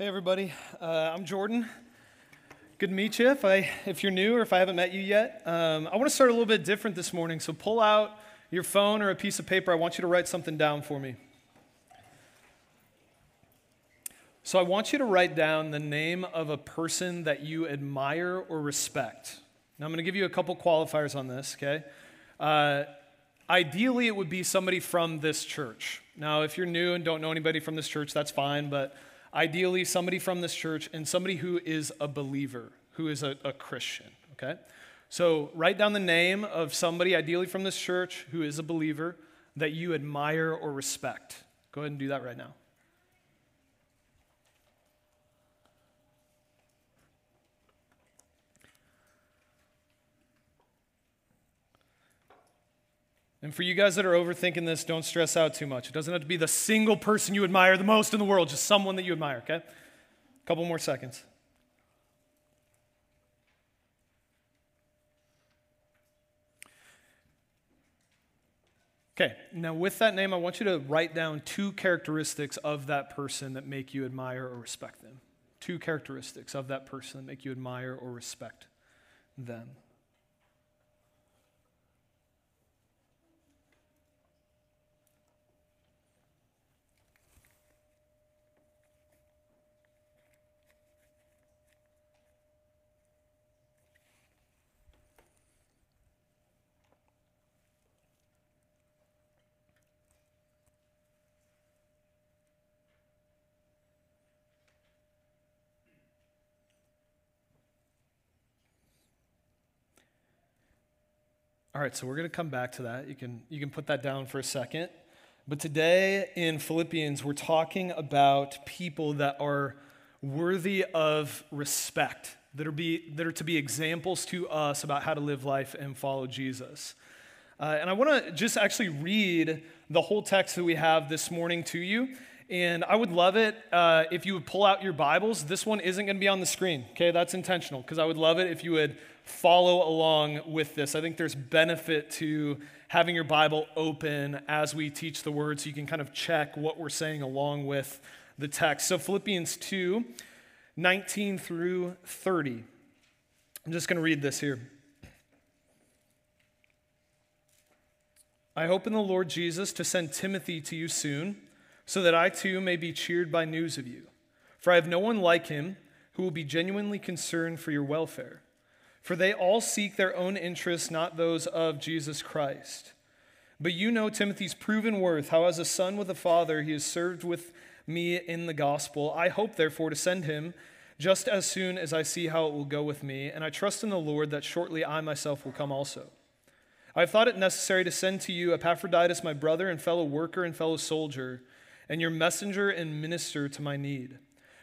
Hey, everybody. Uh, I'm Jordan. Good to meet you. If, I, if you're new or if I haven't met you yet, um, I want to start a little bit different this morning. So pull out your phone or a piece of paper. I want you to write something down for me. So I want you to write down the name of a person that you admire or respect. Now I'm going to give you a couple qualifiers on this, okay? Uh, ideally, it would be somebody from this church. Now, if you're new and don't know anybody from this church, that's fine, but ideally somebody from this church and somebody who is a believer, who is a, a Christian, okay? So write down the name of somebody, ideally from this church, who is a believer that you admire or respect. Go ahead and do that right now. And for you guys that are overthinking this, don't stress out too much. It doesn't have to be the single person you admire the most in the world, just someone that you admire, okay? A couple more seconds. Okay, now with that name, I want you to write down two characteristics of that person that make you admire or respect them. Two characteristics of that person that make you admire or respect them. All right, so we're going to come back to that. You can, you can put that down for a second. But today in Philippians, we're talking about people that are worthy of respect, that are, be, that are to be examples to us about how to live life and follow Jesus. Uh, and I want to just actually read the whole text that we have this morning to you. And I would love it uh, if you would pull out your Bibles. This one isn't going to be on the screen, okay? That's intentional, because I would love it if you would follow along with this. I think there's benefit to having your Bible open as we teach the word so you can kind of check what we're saying along with the text. So, Philippians 2 19 through 30. I'm just going to read this here. I hope in the Lord Jesus to send Timothy to you soon, so that I too may be cheered by news of you. For I have no one like him who will be genuinely concerned for your welfare. For they all seek their own interests, not those of Jesus Christ. But you know Timothy's proven worth, how as a son with a father he has served with me in the gospel. I hope, therefore, to send him just as soon as I see how it will go with me, and I trust in the Lord that shortly I myself will come also. I have thought it necessary to send to you Epaphroditus, my brother and fellow worker and fellow soldier, and your messenger and minister to my need.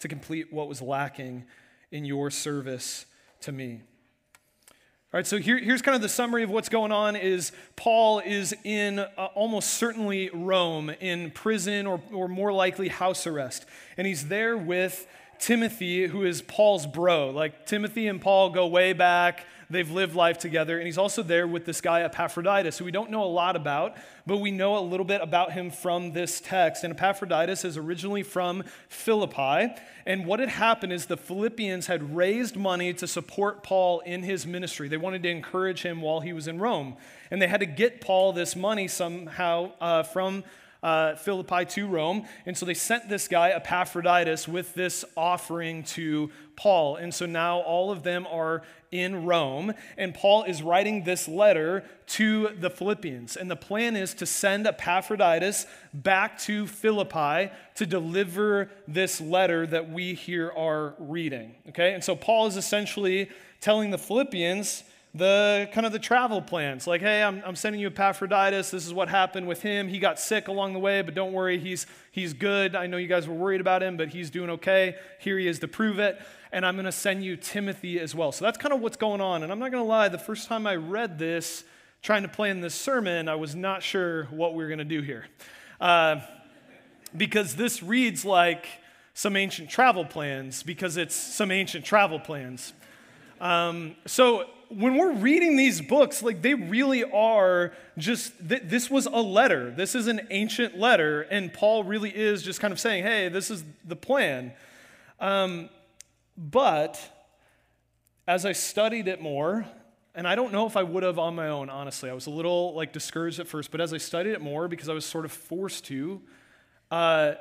to complete what was lacking in your service to me. All right, so here, here's kind of the summary of what's going on is Paul is in uh, almost certainly Rome in prison or, or more likely house arrest. And he's there with Timothy, who is Paul's bro. Like Timothy and Paul go way back. They've lived life together. And he's also there with this guy, Epaphroditus, who we don't know a lot about, but we know a little bit about him from this text. And Epaphroditus is originally from Philippi. And what had happened is the Philippians had raised money to support Paul in his ministry. They wanted to encourage him while he was in Rome. And they had to get Paul this money somehow uh, from uh, Philippi to Rome. And so they sent this guy, Epaphroditus, with this offering to Paul. And so now all of them are in Rome. And Paul is writing this letter to the Philippians. And the plan is to send Epaphroditus back to Philippi to deliver this letter that we here are reading. Okay? And so Paul is essentially telling the Philippians, the kind of the travel plans. Like, hey, I'm, I'm sending you Epaphroditus. This is what happened with him. He got sick along the way, but don't worry, he's, he's good. I know you guys were worried about him, but he's doing okay. Here he is to prove it. And I'm going to send you Timothy as well. So that's kind of what's going on. And I'm not going to lie, the first time I read this, trying to plan this sermon, I was not sure what we were going to do here. Uh, because this reads like some ancient travel plans, because it's some ancient travel plans. Um, so when we're reading these books, like they really are just, th- this was a letter. This is an ancient letter, and Paul really is just kind of saying, hey, this is the plan. Um, but as I studied it more, and I don't know if I would have on my own, honestly. I was a little like discouraged at first, but as I studied it more, because I was sort of forced to, uh,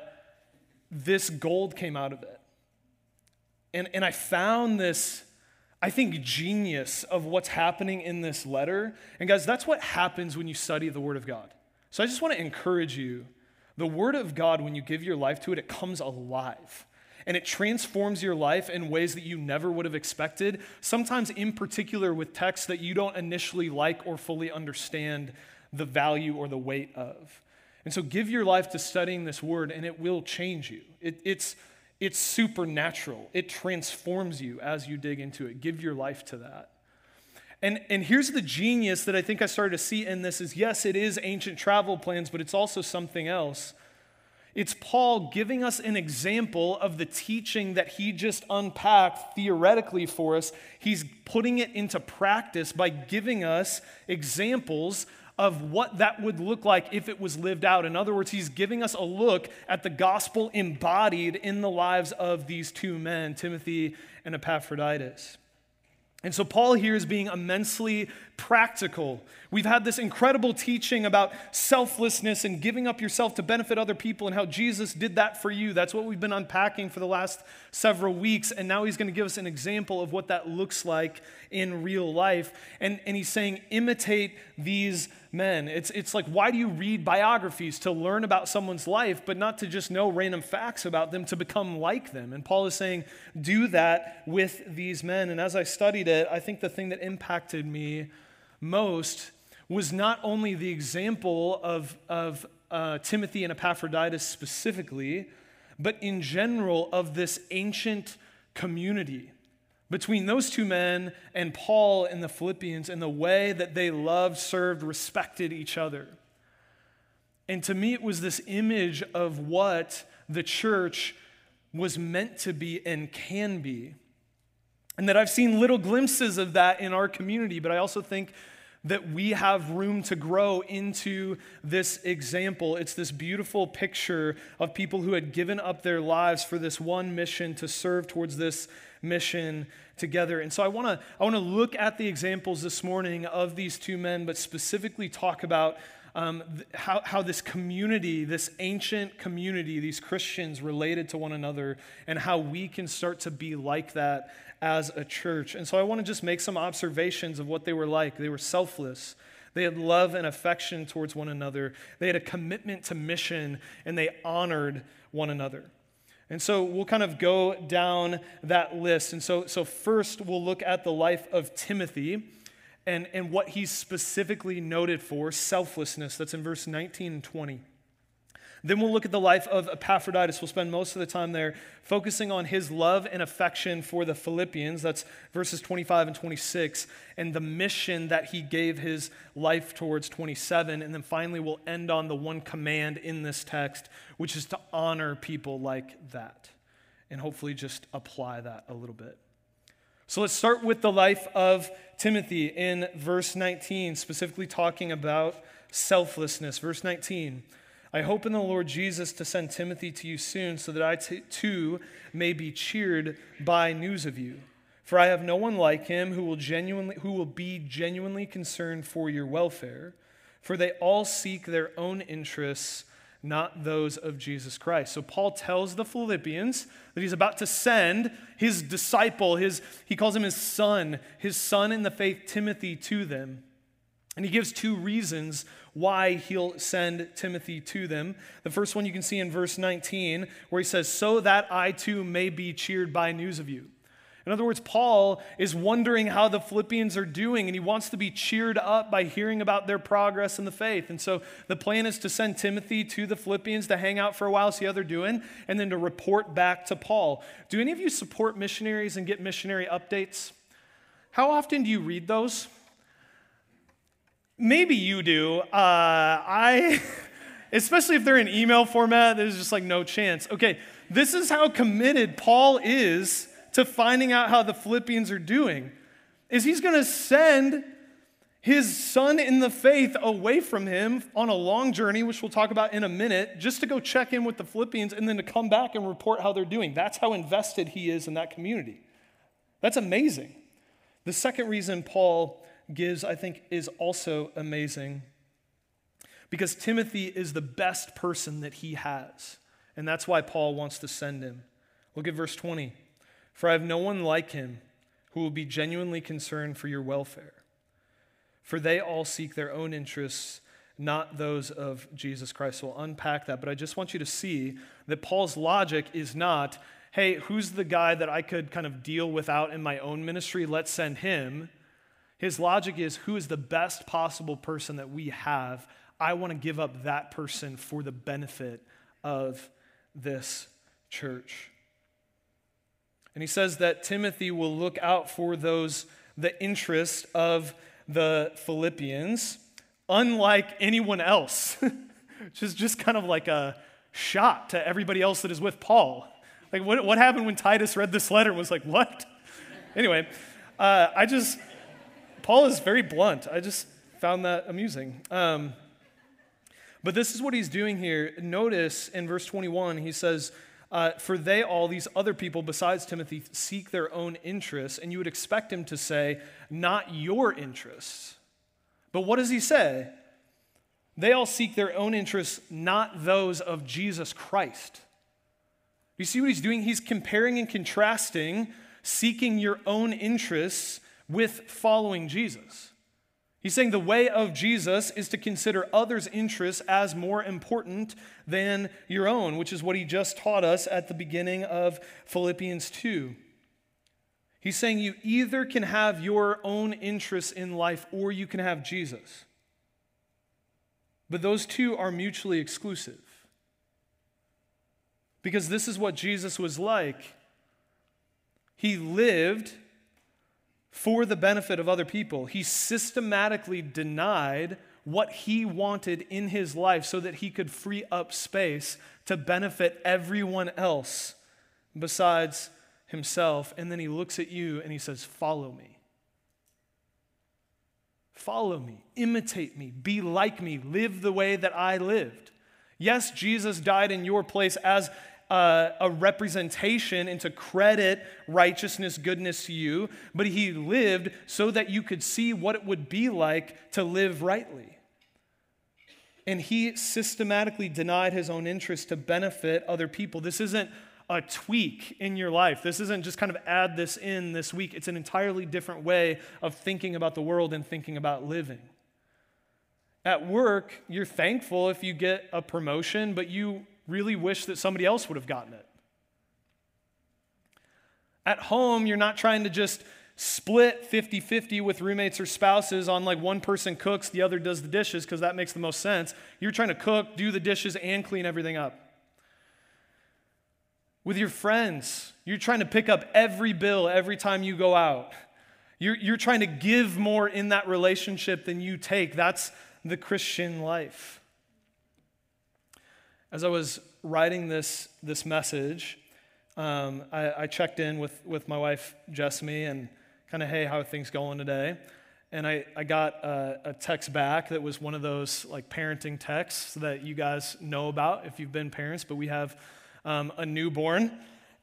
this gold came out of it. And, and I found this I think, genius of what's happening in this letter. And guys, that's what happens when you study the Word of God. So I just want to encourage you the Word of God, when you give your life to it, it comes alive. And it transforms your life in ways that you never would have expected, sometimes in particular with texts that you don't initially like or fully understand the value or the weight of. And so give your life to studying this word, and it will change you. It, it's it's supernatural. It transforms you as you dig into it. Give your life to that. And, and here's the genius that I think I started to see in this is yes, it is ancient travel plans, but it's also something else. It's Paul giving us an example of the teaching that he just unpacked theoretically for us. He's putting it into practice by giving us examples of what that would look like if it was lived out. In other words, he's giving us a look at the gospel embodied in the lives of these two men, Timothy and Epaphroditus. And so, Paul here is being immensely practical. We've had this incredible teaching about selflessness and giving up yourself to benefit other people and how Jesus did that for you. That's what we've been unpacking for the last several weeks. And now he's going to give us an example of what that looks like in real life. And, and he's saying, imitate these men. It's, it's like, why do you read biographies? To learn about someone's life, but not to just know random facts about them, to become like them. And Paul is saying, do that with these men. And as I studied it, I think the thing that impacted me most was not only the example of, of uh, Timothy and Epaphroditus specifically, but in general of this ancient community between those two men and Paul and the Philippians and the way that they loved, served, respected each other. And to me, it was this image of what the church was meant to be and can be. And that I've seen little glimpses of that in our community, but I also think that we have room to grow into this example. It's this beautiful picture of people who had given up their lives for this one mission to serve towards this mission together. And so I want to I want to look at the examples this morning of these two men, but specifically talk about um, how, how this community, this ancient community, these Christians related to one another, and how we can start to be like that as a church. And so I want to just make some observations of what they were like. They were selfless. They had love and affection towards one another. They had a commitment to mission, and they honored one another. And so we'll kind of go down that list. And so, so first, we'll look at the life of Timothy and, and what he's specifically noted for selflessness. That's in verse 19 and 20. Then we'll look at the life of Epaphroditus. We'll spend most of the time there focusing on his love and affection for the Philippians. That's verses 25 and 26, and the mission that he gave his life towards 27. And then finally, we'll end on the one command in this text, which is to honor people like that. And hopefully, just apply that a little bit. So let's start with the life of Timothy in verse 19, specifically talking about selflessness. Verse 19. I hope in the Lord Jesus to send Timothy to you soon so that I t- too may be cheered by news of you. For I have no one like him who will genuinely who will be genuinely concerned for your welfare, for they all seek their own interests, not those of Jesus Christ. So Paul tells the Philippians that he's about to send his disciple, his he calls him his son, his son in the faith Timothy to them. And he gives two reasons why he'll send Timothy to them. The first one you can see in verse 19, where he says, So that I too may be cheered by news of you. In other words, Paul is wondering how the Philippians are doing, and he wants to be cheered up by hearing about their progress in the faith. And so the plan is to send Timothy to the Philippians to hang out for a while, see how they're doing, and then to report back to Paul. Do any of you support missionaries and get missionary updates? How often do you read those? Maybe you do. Uh, I, especially if they're in email format, there's just like no chance. Okay, this is how committed Paul is to finding out how the Philippians are doing. Is he's going to send his son in the faith away from him on a long journey, which we'll talk about in a minute, just to go check in with the Philippians and then to come back and report how they're doing. That's how invested he is in that community. That's amazing. The second reason Paul gives, I think, is also amazing because Timothy is the best person that he has. And that's why Paul wants to send him. Look at verse 20. For I have no one like him who will be genuinely concerned for your welfare. For they all seek their own interests, not those of Jesus Christ. We'll unpack that, but I just want you to see that Paul's logic is not, hey, who's the guy that I could kind of deal without in my own ministry? Let's send him. His logic is who is the best possible person that we have? I want to give up that person for the benefit of this church. And he says that Timothy will look out for those, the interest of the Philippians, unlike anyone else, which is just kind of like a shot to everybody else that is with Paul. Like, what, what happened when Titus read this letter was like, what? Anyway, uh, I just, Paul is very blunt. I just found that amusing. Um, but this is what he's doing here. Notice in verse 21, he says, uh, For they all, these other people besides Timothy, seek their own interests. And you would expect him to say, Not your interests. But what does he say? They all seek their own interests, not those of Jesus Christ. You see what he's doing? He's comparing and contrasting seeking your own interests with following Jesus. He's saying the way of Jesus is to consider others' interests as more important than your own, which is what he just taught us at the beginning of Philippians 2. He's saying you either can have your own interests in life or you can have Jesus. But those two are mutually exclusive. Because this is what Jesus was like. He lived for the benefit of other people. He systematically denied what he wanted in his life so that he could free up space to benefit everyone else besides himself. And then he looks at you and he says, Follow me. Follow me, imitate me, be like me, live the way that I lived. Yes, Jesus died in your place as a, a representation and to credit righteousness, goodness to you, but he lived so that you could see what it would be like to live rightly. And he systematically denied his own interest to benefit other people. This isn't a tweak in your life. This isn't just kind of add this in this week. It's an entirely different way of thinking about the world and thinking about living. At work, you're thankful if you get a promotion, but you really wish that somebody else would have gotten it. At home, you're not trying to just split 50 50 with roommates or spouses on like one person cooks, the other does the dishes, because that makes the most sense. You're trying to cook, do the dishes, and clean everything up. With your friends, you're trying to pick up every bill every time you go out. You're, you're trying to give more in that relationship than you take. That's the Christian life. As I was writing this, this message, um, I, I, checked in with, with my wife, Jessamy, and kind of, hey, how are things going today? And I, I got a, a, text back that was one of those like parenting texts that you guys know about if you've been parents, but we have um, a newborn.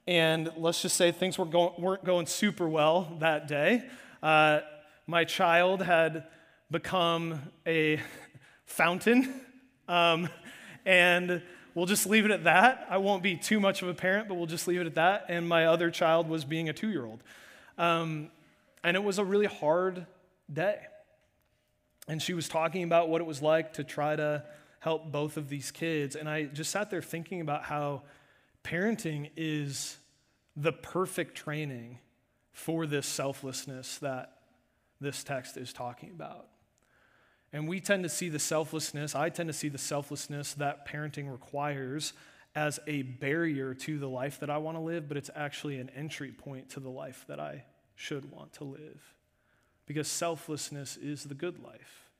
And let's just say things were go- weren't going super well that day. Uh, my child had become a fountain. Um, and we'll just leave it at that. I won't be too much of a parent, but we'll just leave it at that. And my other child was being a two year old. Um, and it was a really hard day. And she was talking about what it was like to try to help both of these kids. And I just sat there thinking about how parenting is the perfect training for this selflessness that this text is talking about. And we tend to see the selflessness, I tend to see the selflessness that parenting requires as a barrier to the life that I want to live, but it's actually an entry point to the life that I should want to live. Because selflessness is the good life.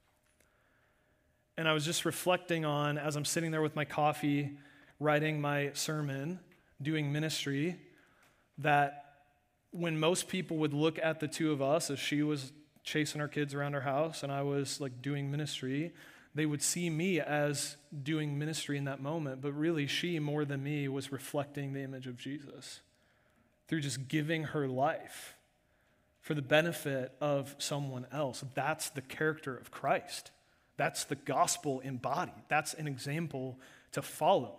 And I was just reflecting on, as I'm sitting there with my coffee, writing my sermon, doing ministry, that when most people would look at the two of us as she was chasing our kids around our house and I was like doing ministry, they would see me as doing ministry in that moment. But really, she more than me was reflecting the image of Jesus through just giving her life for the benefit of someone else. That's the character of Christ. That's the gospel embodied. That's an example to follow.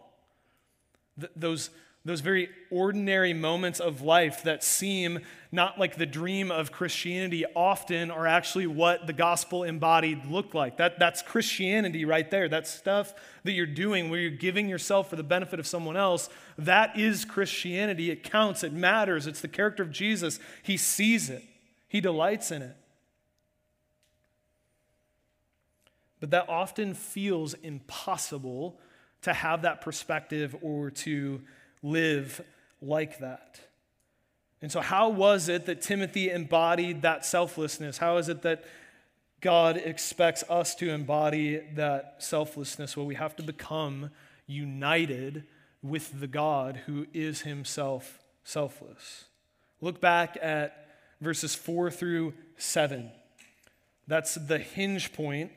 Th- those those very ordinary moments of life that seem not like the dream of Christianity often are actually what the gospel embodied look like. That, that's Christianity right there. That stuff that you're doing where you're giving yourself for the benefit of someone else, that is Christianity. It counts, it matters. It's the character of Jesus. He sees it, He delights in it. But that often feels impossible to have that perspective or to live like that. And so, how was it that Timothy embodied that selflessness? How is it that God expects us to embody that selflessness? Well, we have to become united with the God who is himself selfless. Look back at verses 4 through 7. That's the hinge point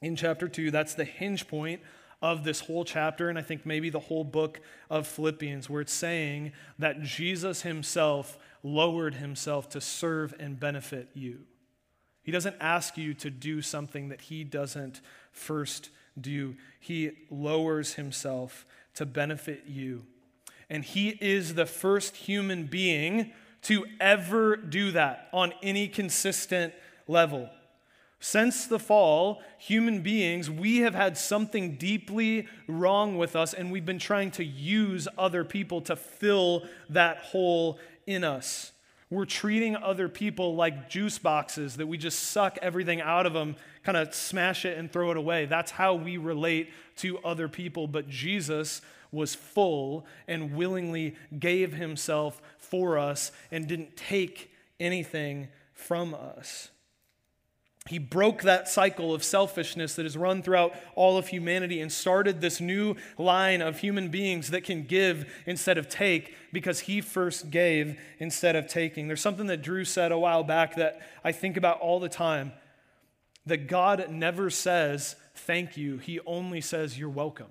in chapter 2. That's the hinge point of this whole chapter, and I think maybe the whole book of Philippians, where it's saying that Jesus himself lowered himself to serve and benefit you. He doesn't ask you to do something that he doesn't first do, he lowers himself to benefit you. And he is the first human being to ever do that on any consistent level. Since the fall, human beings, we have had something deeply wrong with us, and we've been trying to use other people to fill that hole in us. We're treating other people like juice boxes that we just suck everything out of them, kind of smash it and throw it away. That's how we relate to other people. But Jesus was full and willingly gave himself for us and didn't take anything from us. He broke that cycle of selfishness that has run throughout all of humanity and started this new line of human beings that can give instead of take because he first gave instead of taking. There's something that Drew said a while back that I think about all the time that God never says thank you, he only says you're welcome.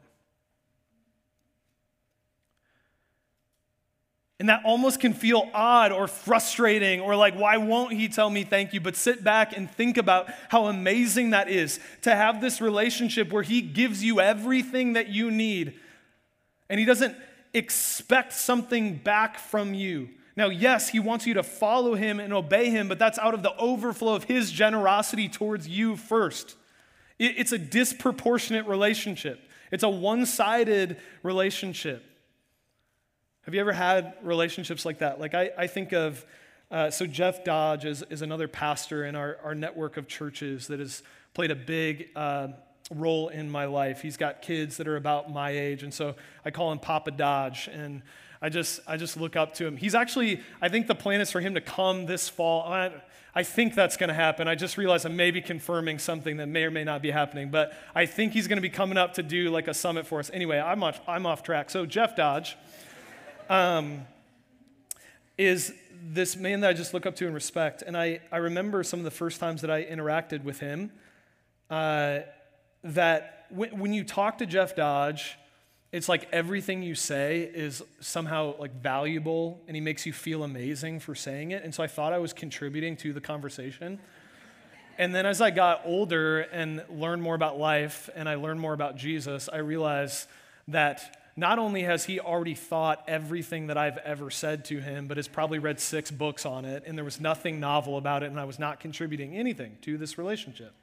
And that almost can feel odd or frustrating or like, why won't he tell me thank you? But sit back and think about how amazing that is to have this relationship where he gives you everything that you need and he doesn't expect something back from you. Now, yes, he wants you to follow him and obey him, but that's out of the overflow of his generosity towards you first. It's a disproportionate relationship, it's a one sided relationship. Have you ever had relationships like that? Like, I, I think of, uh, so Jeff Dodge is, is another pastor in our, our network of churches that has played a big uh, role in my life. He's got kids that are about my age, and so I call him Papa Dodge. And I just, I just look up to him. He's actually, I think the plan is for him to come this fall. I, I think that's going to happen. I just realized I'm maybe confirming something that may or may not be happening, but I think he's going to be coming up to do like a summit for us. Anyway, I'm off, I'm off track. So, Jeff Dodge um, is this man that I just look up to and respect. And I, I remember some of the first times that I interacted with him uh, that when, when you talk to Jeff Dodge, it's like everything you say is somehow like valuable and he makes you feel amazing for saying it. And so I thought I was contributing to the conversation. And then as I got older and learned more about life and I learned more about Jesus, I realized that not only has he already thought everything that I've ever said to him, but has probably read six books on it, and there was nothing novel about it, and I was not contributing anything to this relationship.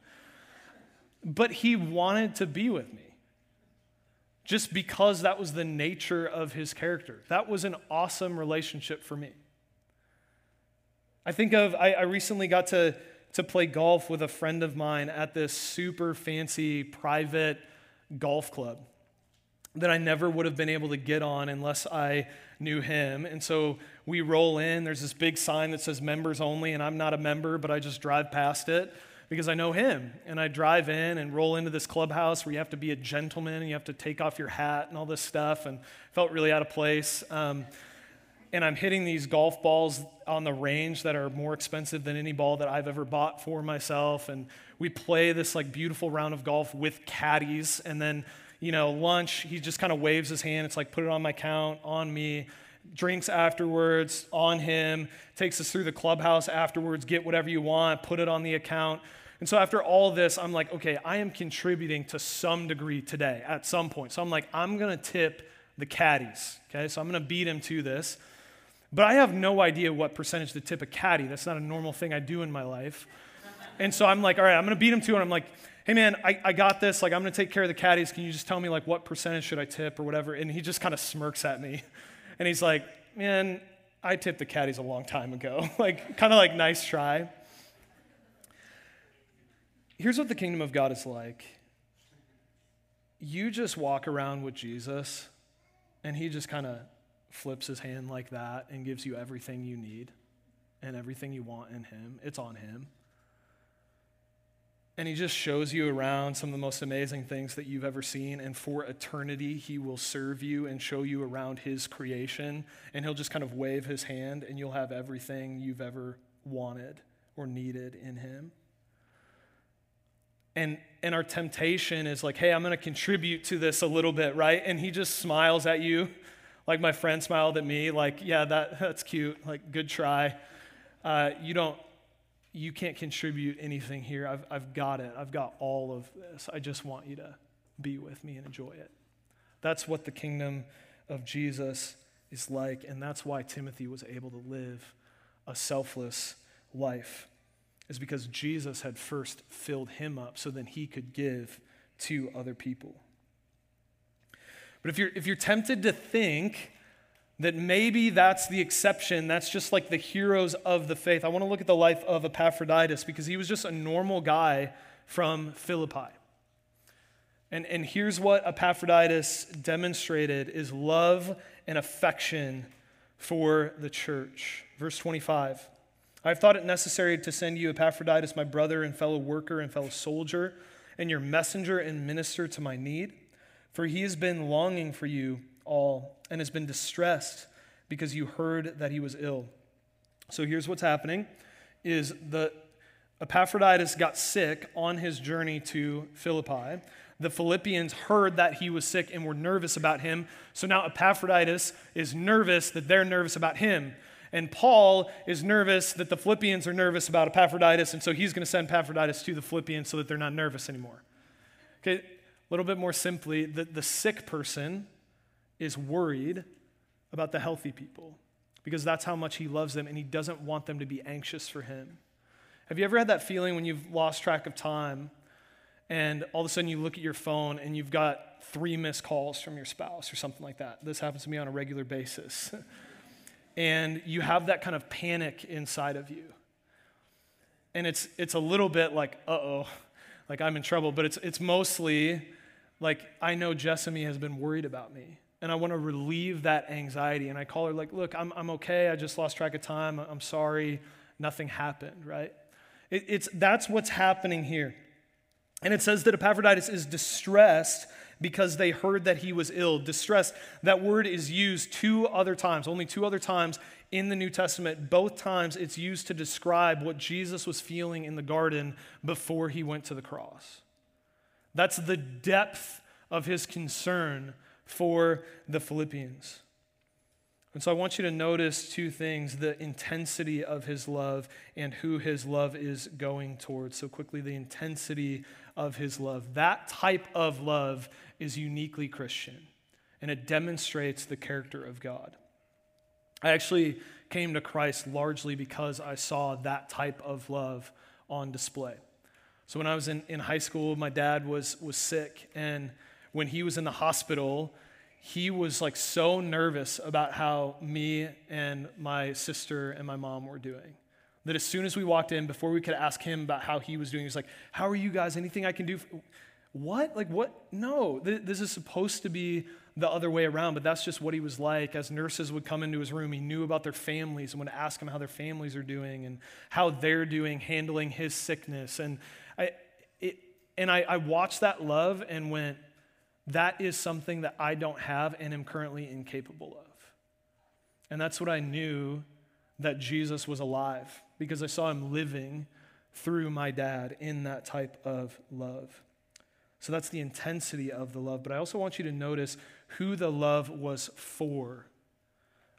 But he wanted to be with me just because that was the nature of his character. That was an awesome relationship for me. I think of, I, I recently got to, to play golf with a friend of mine at this super fancy private golf club that I never would have been able to get on unless I knew him. And so we roll in, there's this big sign that says members only, and I'm not a member, but I just drive past it because I know him. And I drive in and roll into this clubhouse where you have to be a gentleman and you have to take off your hat and all this stuff, and felt really out of place. Um, and I'm hitting these golf balls on the range that are more expensive than any ball that I've ever bought for myself. And we play this like beautiful round of golf with caddies. And then, you know, lunch, he just kind of waves his hand. It's like, put it on my count, on me. Drinks afterwards, on him. Takes us through the clubhouse afterwards. Get whatever you want, put it on the account. And so after all this, I'm like, okay, I am contributing to some degree today at some point. So I'm like, I'm going to tip the caddies. Okay, so I'm going to beat him to this. But I have no idea what percentage to tip a caddy. That's not a normal thing I do in my life. And so I'm like, all right, I'm going to beat him to it. I'm like, hey, man, I, I got this. Like, I'm going to take care of the caddies. Can you just tell me, like, what percentage should I tip or whatever? And he just kind of smirks at me. And he's like, man, I tipped the caddies a long time ago. like, kind of like, nice try. Here's what the kingdom of God is like you just walk around with Jesus, and he just kind of flips his hand like that and gives you everything you need and everything you want in him. It's on him. And he just shows you around some of the most amazing things that you've ever seen. And for eternity, he will serve you and show you around his creation. And he'll just kind of wave his hand, and you'll have everything you've ever wanted or needed in him. And, and our temptation is like, hey, I'm going to contribute to this a little bit, right? And he just smiles at you like my friend smiled at me, like, yeah, that, that's cute, like, good try. Uh, you don't, you can't contribute anything here. I've, I've got it. I've got all of this. I just want you to be with me and enjoy it. That's what the kingdom of Jesus is like, and that's why Timothy was able to live a selfless life, is because Jesus had first filled him up so then he could give to other people. But if you're, if you're tempted to think that maybe that's the exception, that's just like the heroes of the faith, I want to look at the life of Epaphroditus because he was just a normal guy from Philippi. And, and here's what Epaphroditus demonstrated is love and affection for the church. Verse 25. I've thought it necessary to send you Epaphroditus, my brother and fellow worker and fellow soldier, and your messenger and minister to my need for he has been longing for you all and has been distressed because you heard that he was ill. So here's what's happening is the Epaphroditus got sick on his journey to Philippi. The Philippians heard that he was sick and were nervous about him. So now Epaphroditus is nervous that they're nervous about him. And Paul is nervous that the Philippians are nervous about Epaphroditus, and so he's going to send Epaphroditus to the Philippians so that they're not nervous anymore. Okay, a little bit more simply, the, the sick person is worried about the healthy people because that's how much he loves them and he doesn't want them to be anxious for him. Have you ever had that feeling when you've lost track of time and all of a sudden you look at your phone and you've got three missed calls from your spouse or something like that? This happens to me on a regular basis. and you have that kind of panic inside of you. And it's, it's a little bit like, uh oh, like I'm in trouble, but it's, it's mostly like, I know Jessamy has been worried about me, and I want to relieve that anxiety. And I call her, like, look, I'm, I'm okay. I just lost track of time. I'm sorry. Nothing happened, right? It, it's, that's what's happening here. And it says that Epaphroditus is distressed because they heard that he was ill. Distressed, that word is used two other times, only two other times in the New Testament. Both times it's used to describe what Jesus was feeling in the garden before he went to the cross. That's the depth of his concern for the Philippians. And so I want you to notice two things the intensity of his love and who his love is going towards. So, quickly, the intensity of his love. That type of love is uniquely Christian, and it demonstrates the character of God. I actually came to Christ largely because I saw that type of love on display. So when I was in, in high school, my dad was, was sick. And when he was in the hospital, he was like so nervous about how me and my sister and my mom were doing. That as soon as we walked in, before we could ask him about how he was doing, he was like, How are you guys? Anything I can do? What? Like, what? No, this is supposed to be the other way around, but that's just what he was like. As nurses would come into his room, he knew about their families and would ask them how their families are doing and how they're doing handling his sickness. And I, it, and I, I watched that love and went, that is something that I don't have and am currently incapable of. And that's what I knew that Jesus was alive because I saw him living through my dad in that type of love. So that's the intensity of the love. But I also want you to notice who the love was for.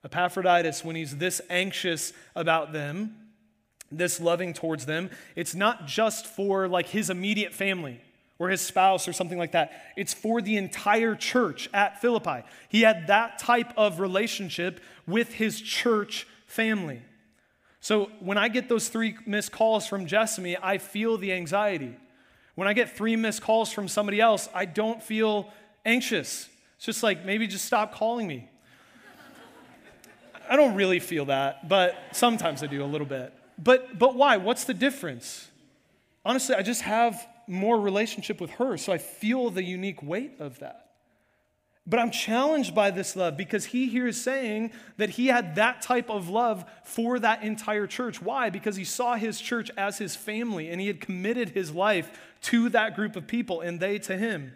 Epaphroditus, when he's this anxious about them, this loving towards them, it's not just for like his immediate family or his spouse or something like that. It's for the entire church at Philippi. He had that type of relationship with his church family. So when I get those three missed calls from Jessamy, I feel the anxiety. When I get three missed calls from somebody else, I don't feel anxious. It's just like, maybe just stop calling me. I don't really feel that, but sometimes I do a little bit. But, but why? What's the difference? Honestly, I just have more relationship with her, so I feel the unique weight of that. But I'm challenged by this love because he here is saying that he had that type of love for that entire church. Why? Because he saw his church as his family and he had committed his life to that group of people and they to him.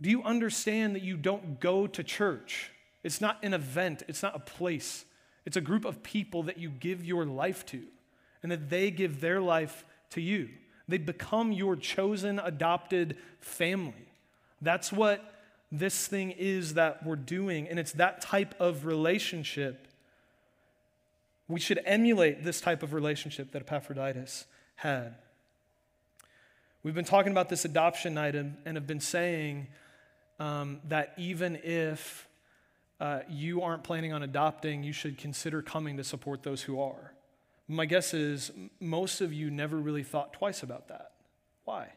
Do you understand that you don't go to church? It's not an event, it's not a place. It's a group of people that you give your life to and that they give their life to you. They become your chosen, adopted family. That's what this thing is that we're doing, and it's that type of relationship. We should emulate this type of relationship that Epaphroditus had. We've been talking about this adoption item and have been saying um, that even if uh, you aren't planning on adopting, you should consider coming to support those who are. My guess is most of you never really thought twice about that. Why?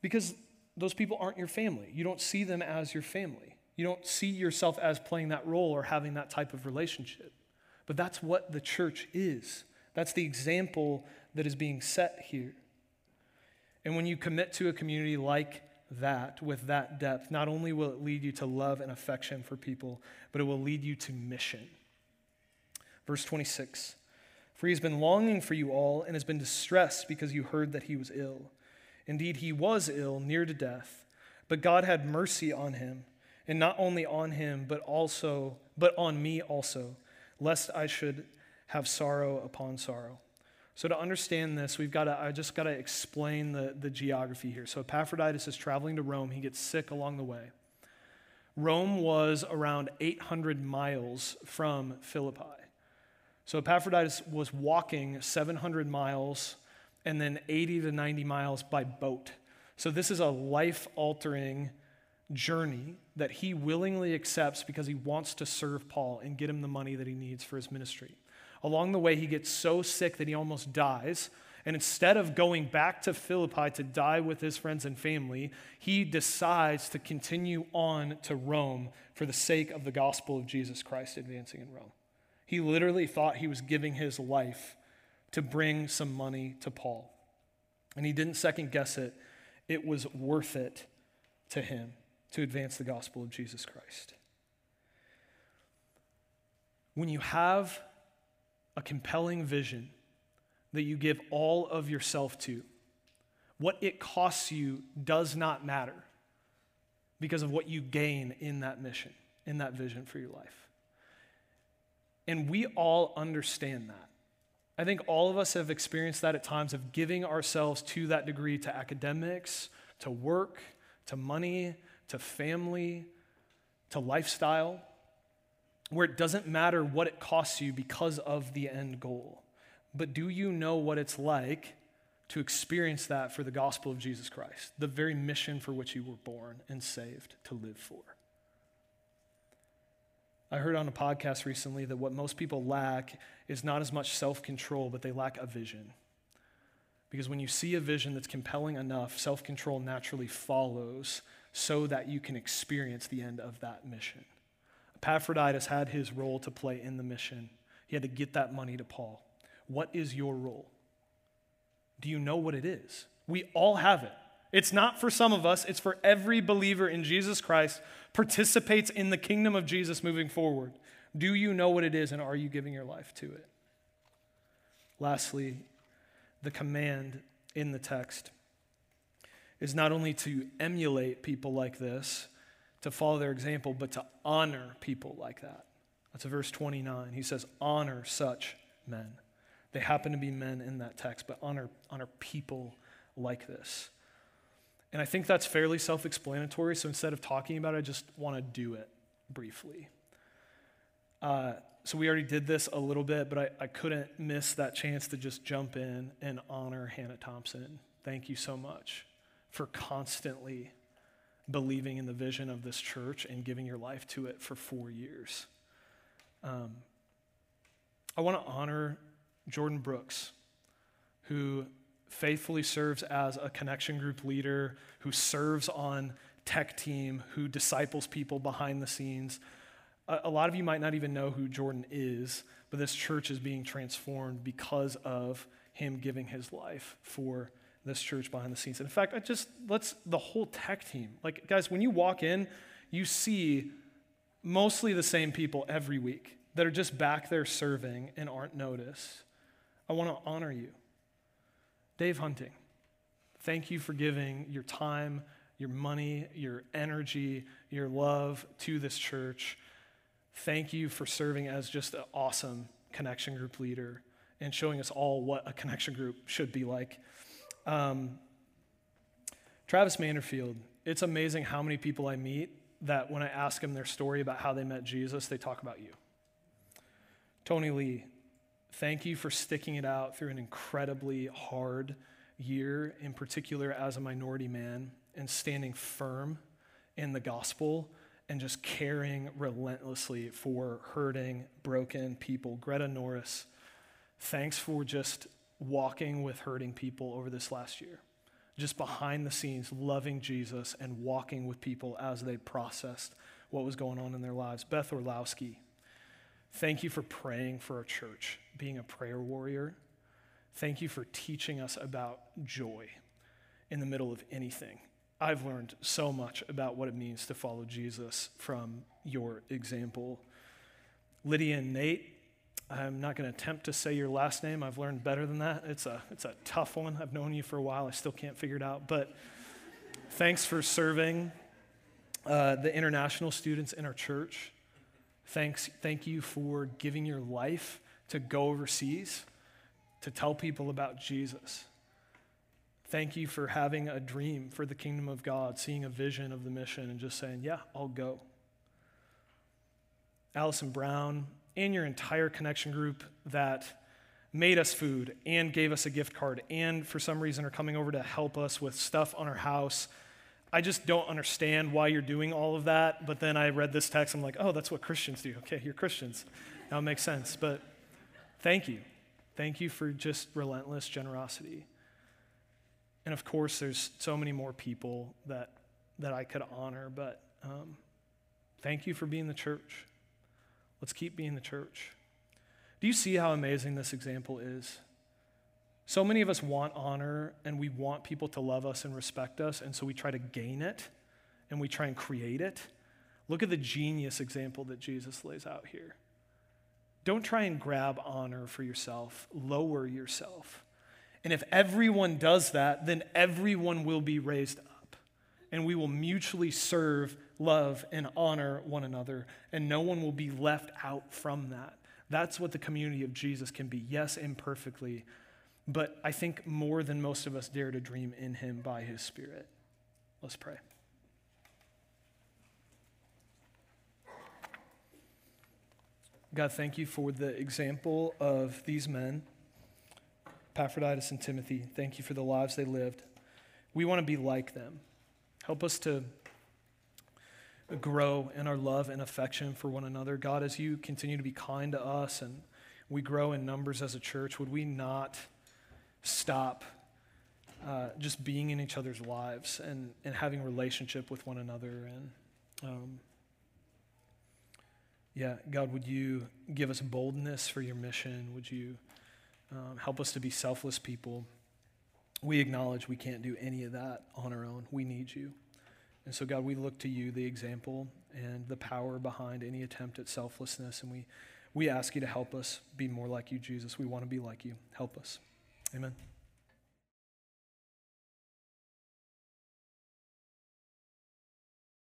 Because those people aren't your family. You don't see them as your family. You don't see yourself as playing that role or having that type of relationship. But that's what the church is. That's the example that is being set here. And when you commit to a community like that, with that depth, not only will it lead you to love and affection for people, but it will lead you to mission. Verse 26 For he has been longing for you all and has been distressed because you heard that he was ill. Indeed, he was ill, near to death, but God had mercy on him, and not only on him, but also but on me also, lest I should have sorrow upon sorrow. So to understand this, we've got to I just got to explain the, the geography here. So Epaphroditus is traveling to Rome. He gets sick along the way. Rome was around 800 miles from Philippi. So Epaphroditus was walking 700 miles and then 80 to 90 miles by boat. So this is a life altering journey that he willingly accepts because he wants to serve Paul and get him the money that he needs for his ministry. Along the way, he gets so sick that he almost dies. And instead of going back to Philippi to die with his friends and family, he decides to continue on to Rome for the sake of the gospel of Jesus Christ advancing in Rome. He literally thought he was giving his life to bring some money to Paul. And he didn't second guess it, it was worth it to him to advance the gospel of Jesus Christ. When you have a compelling vision that you give all of yourself to, what it costs you does not matter because of what you gain in that mission, in that vision for your life. And we all understand that. I think all of us have experienced that at times of giving ourselves to that degree to academics, to work, to money, to family, to lifestyle, where it doesn't matter what it costs you because of the end goal. But do you know what it's like to experience that for the gospel of Jesus Christ, the very mission for which you were born and saved to live for? I heard on a podcast recently that what most people lack is not as much self control, but they lack a vision. Because when you see a vision that's compelling enough, self control naturally follows so that you can experience the end of that mission. Epaphroditus had his role to play in the mission. He had to get that money to Paul. What is your role? Do you know what it is? We all have it. It's not for some of us, it's for every believer in Jesus Christ participates in the kingdom of Jesus moving forward. Do you know what it is and are you giving your life to it? Lastly, the command in the text is not only to emulate people like this, to follow their example, but to honor people like that. That's verse 29. He says, Honor such men. They happen to be men in that text, but honor, honor people like this. And I think that's fairly self explanatory. So instead of talking about it, I just want to do it briefly. Uh, so we already did this a little bit, but I, I couldn't miss that chance to just jump in and honor Hannah Thompson. Thank you so much for constantly believing in the vision of this church and giving your life to it for four years. Um, I want to honor Jordan Brooks, who faithfully serves as a connection group leader, who serves on tech team, who disciples people behind the scenes. A, a lot of you might not even know who Jordan is, but this church is being transformed because of him giving his life for this church behind the scenes. In fact, I just let's the whole tech team. Like guys, when you walk in, you see mostly the same people every week that are just back there serving and aren't noticed. I want to honor you. Dave Hunting, thank you for giving your time, your money, your energy, your love to this church. Thank you for serving as just an awesome connection group leader and showing us all what a connection group should be like. Um, Travis Manderfield, it's amazing how many people I meet that when I ask them their story about how they met Jesus, they talk about you. Tony Lee, thank you for sticking it out through an incredibly hard year, in particular as a minority man, and standing firm in the gospel and just caring relentlessly for hurting, broken people. Greta Norris, thanks for just walking with hurting people over this last year. Just behind the scenes, loving Jesus and walking with people as they processed what was going on in their lives. Beth Orlowski, thank you for praying for our church, being a prayer warrior. Thank you for teaching us about joy in the middle of anything. I've learned so much about what it means to follow Jesus from your example. Lydia and Nate, I'm not going to attempt to say your last name. I've learned better than that. It's a, it's a tough one. I've known you for a while. I still can't figure it out. But thanks for serving uh, the international students in our church. Thanks, thank you for giving your life to go overseas to tell people about Jesus. Thank you for having a dream for the kingdom of God, seeing a vision of the mission, and just saying, Yeah, I'll go. Allison Brown, and your entire connection group that made us food and gave us a gift card and for some reason are coming over to help us with stuff on our house. I just don't understand why you're doing all of that. But then I read this text, I'm like, oh, that's what Christians do. Okay, you're Christians. Now it makes sense. But thank you. Thank you for just relentless generosity. And of course, there's so many more people that, that I could honor, but um, thank you for being the church. Let's keep being the church. Do you see how amazing this example is? So many of us want honor and we want people to love us and respect us, and so we try to gain it and we try and create it. Look at the genius example that Jesus lays out here. Don't try and grab honor for yourself, lower yourself. And if everyone does that, then everyone will be raised up, and we will mutually serve love, and honor one another, and no one will be left out from that. That's what the community of Jesus can be. Yes, imperfectly, but I think more than most of us dare to dream in Him by His Spirit. Let's pray. God, thank you for the example of these men, Epaphroditus and Timothy. Thank you for the lives they lived. We want to be like them. Help us to grow in our love and affection for one another. God, as you continue to be kind to us and we grow in numbers as a church, would we not stop uh, just being in each other's lives and, and having relationship with one another? And um, yeah, God, would you give us boldness for your mission? Would you um, help us to be selfless people? We acknowledge we can't do any of that on our own. We need you. And so, God, we look to you, the example and the power behind any attempt at selflessness. And we, we ask you to help us be more like you, Jesus. We want to be like you. Help us. Amen.